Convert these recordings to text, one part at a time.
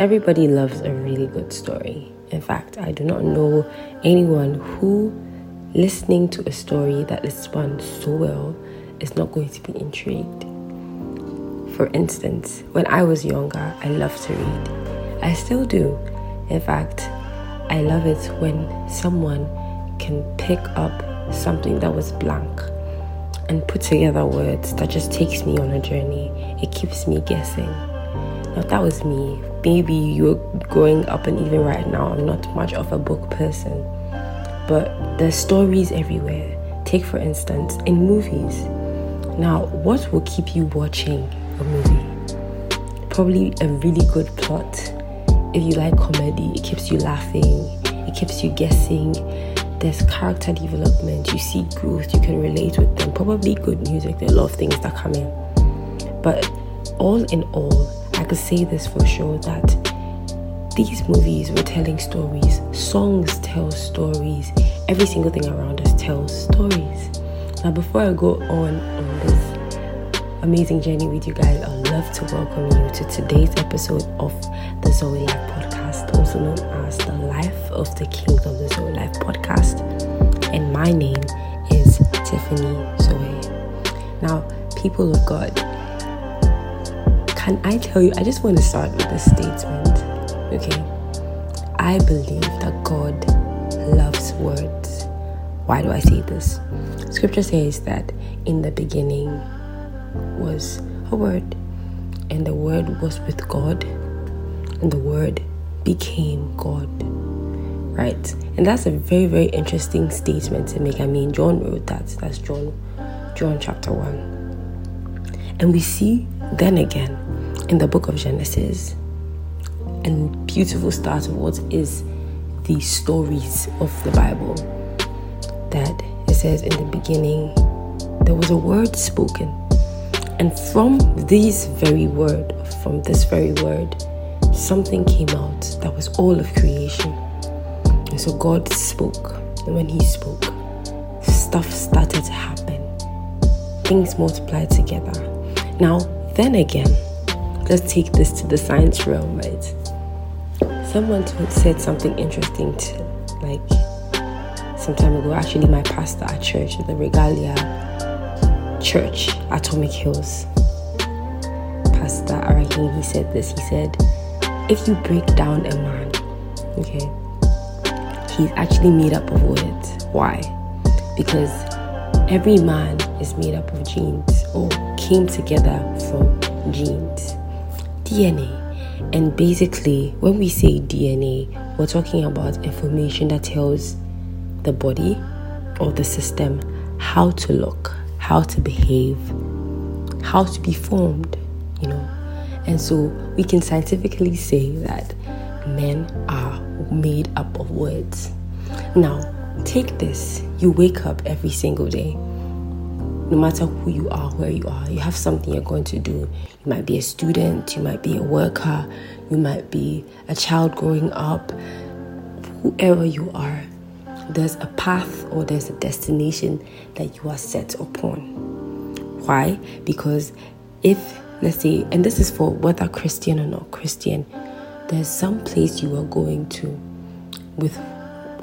Everybody loves a really good story. In fact, I do not know anyone who, listening to a story that is spun so well, is not going to be intrigued. For instance, when I was younger, I loved to read. I still do. In fact, I love it when someone can pick up something that was blank and put together words that just takes me on a journey. It keeps me guessing. Now, that was me. Maybe you're growing up, and even right now, I'm not much of a book person. But there's stories everywhere. Take, for instance, in movies. Now, what will keep you watching a movie? Probably a really good plot. If you like comedy, it keeps you laughing, it keeps you guessing. There's character development, you see growth, you can relate with them. Probably good music, there are a lot of things that come in. But all in all, I could say this for sure that these movies were telling stories, songs tell stories, every single thing around us tells stories. Now, before I go on on this amazing journey with you guys, I'd love to welcome you to today's episode of the Zoe Life Podcast, also known as the Life of the Kingdom, the Zoe Life Podcast. And my name is Tiffany Zoe. Now, people of God, can I tell you? I just want to start with a statement. Okay. I believe that God loves words. Why do I say this? Scripture says that in the beginning was a word, and the word was with God, and the word became God. Right? And that's a very, very interesting statement to make. I mean, John wrote that. That's John, John chapter 1. And we see then again in the book of Genesis, and beautiful start of what is the stories of the Bible, that it says in the beginning there was a word spoken and from this very word from this very word something came out that was all of creation. And so god spoke. And when he spoke stuff started to happen. Things multiplied together. Now then again let's take this to the science realm right someone said something interesting to like some time ago. Actually, my pastor at church, the Regalia Church, Atomic Hills, Pastor Arakin, he said this. He said, if you break down a man, okay, he's actually made up of words. Why? Because every man is made up of genes or came together from genes, DNA. And basically, when we say DNA, we're talking about information that tells the body or the system how to look, how to behave, how to be formed, you know. And so we can scientifically say that men are made up of words. Now, take this you wake up every single day. No matter who you are, where you are, you have something you're going to do. You might be a student, you might be a worker, you might be a child growing up, whoever you are, there's a path or there's a destination that you are set upon. Why? Because if, let's say, and this is for whether Christian or not Christian, there's some place you are going to with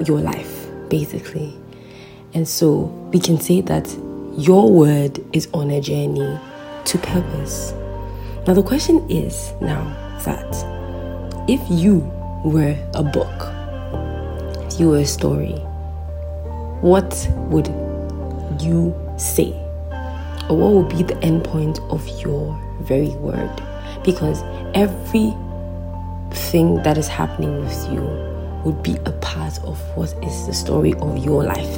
your life, basically. And so we can say that your word is on a journey to purpose. Now, the question is now that if you were a book, if you were a story, what would you say? Or what would be the end point of your very word? Because everything that is happening with you would be a part of what is the story of your life.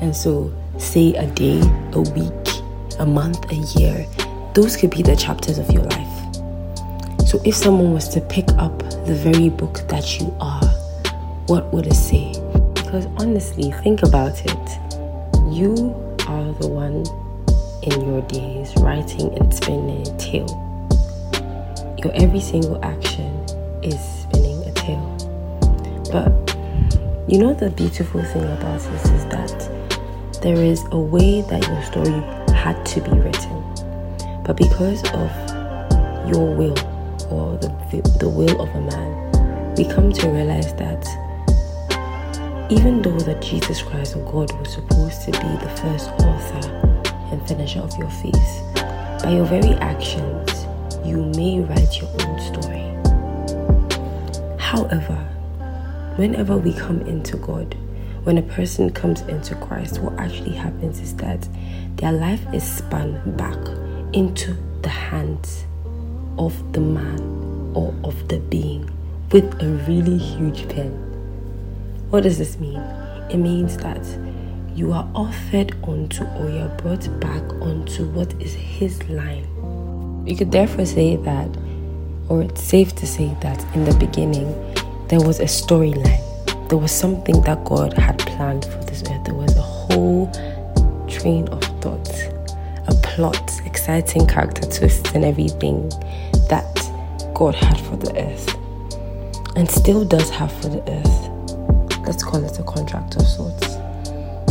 And so, say a day, a week, a month, a year, those could be the chapters of your life. So, if someone was to pick up the very book that you are, what would it say? Because honestly, think about it. You are the one in your days writing and spinning a tale. Your every single action is. But you know the beautiful thing about this is that there is a way that your story had to be written. But because of your will or the, the will of a man, we come to realize that even though that Jesus Christ or God was supposed to be the first author and finisher of your faith, by your very actions, you may write your own story. However, whenever we come into God, when a person comes into Christ, what actually happens is that their life is spun back into the hands of the man or of the being with a really huge pen. What does this mean? It means that you are offered onto or you are brought back onto what is his line. You could therefore say that, or it's safe to say that in the beginning, there was a storyline. There was something that God had planned for this earth. There was a whole train of thoughts, a plot, exciting character twists, and everything that God had for the earth and still does have for the earth. Let's call it a contract of sorts.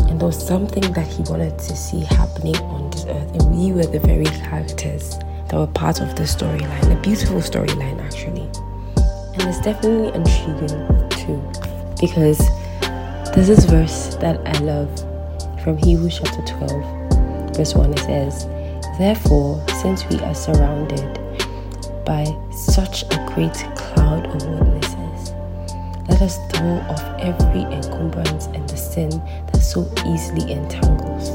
And there was something that He wanted to see happening on this earth, and we were the very characters that were part of the storyline, a beautiful storyline actually. And it's definitely intriguing too, because there's this verse that I love from Hebrews chapter 12, verse 1. It says, Therefore, since we are surrounded by such a great cloud of witnesses, let us throw off every encumbrance and the sin that so easily entangles,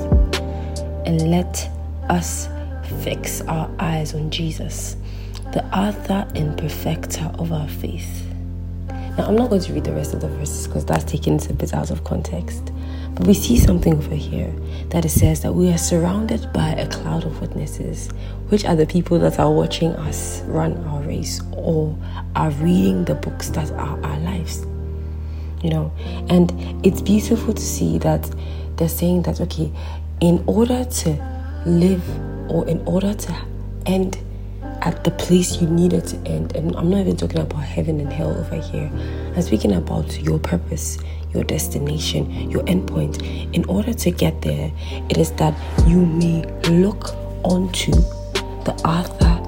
and let us fix our eyes on Jesus, the author and perfecter of our faith. Now, I'm not going to read the rest of the verses because that's taken a bit out of context. But we see something over here that it says that we are surrounded by a cloud of witnesses, which are the people that are watching us run our race or are reading the books that are our lives. You know, and it's beautiful to see that they're saying that, okay, in order to live or in order to end at the place you needed to end. And I'm not even talking about heaven and hell over here. I'm speaking about your purpose, your destination, your endpoint. In order to get there, it is that you may look onto the author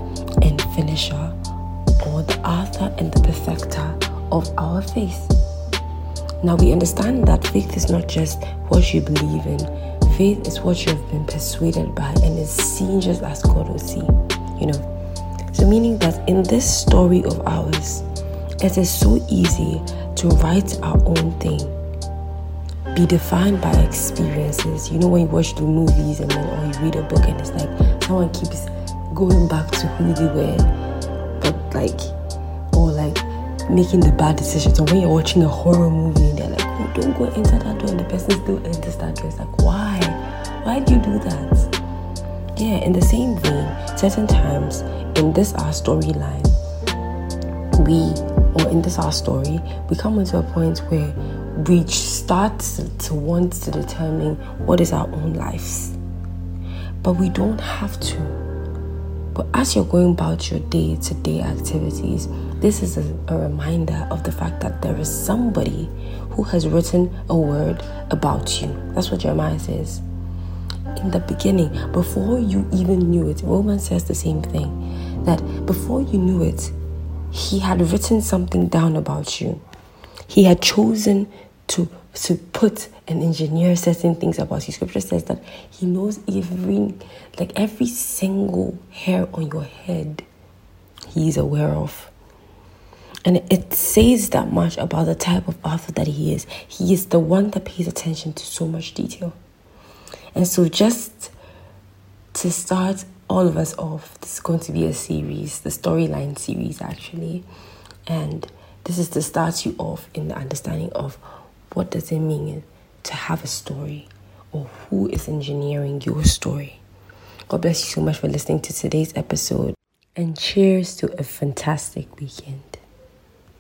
and finisher, or the author and the perfecter of our faith. Now we understand that faith is not just what you believe in, faith is what you have been persuaded by and is seen just as God will see, you know. Meaning that in this story of ours, it is so easy to write our own thing, be defined by experiences. You know, when you watch the movies and then, or you read a book and it's like someone keeps going back to who they were, but like, or like making the bad decisions. Or when you're watching a horror movie and they're like, oh, don't go enter that door, and the person still enters that door. It's like, why? Why do you do that? Yeah, in the same vein, certain times in this our storyline, we or in this our story, we come into a point where we start to want to determine what is our own lives. But we don't have to. But as you're going about your day to day activities, this is a, a, reminder of the fact that there is somebody who has written a word about you. That's what Jeremiah says. In the beginning, before you even knew it, Romans says the same thing that before you knew it, He had written something down about you. He had chosen to, to put and engineer certain things about you. Scripture says that He knows every, like every single hair on your head, He is aware of. And it says that much about the type of author that he is. He is the one that pays attention to so much detail. And so, just to start all of us off. This is going to be a series, the storyline series actually. And this is to start you off in the understanding of what does it mean to have a story or who is engineering your story. God bless you so much for listening to today's episode and cheers to a fantastic weekend.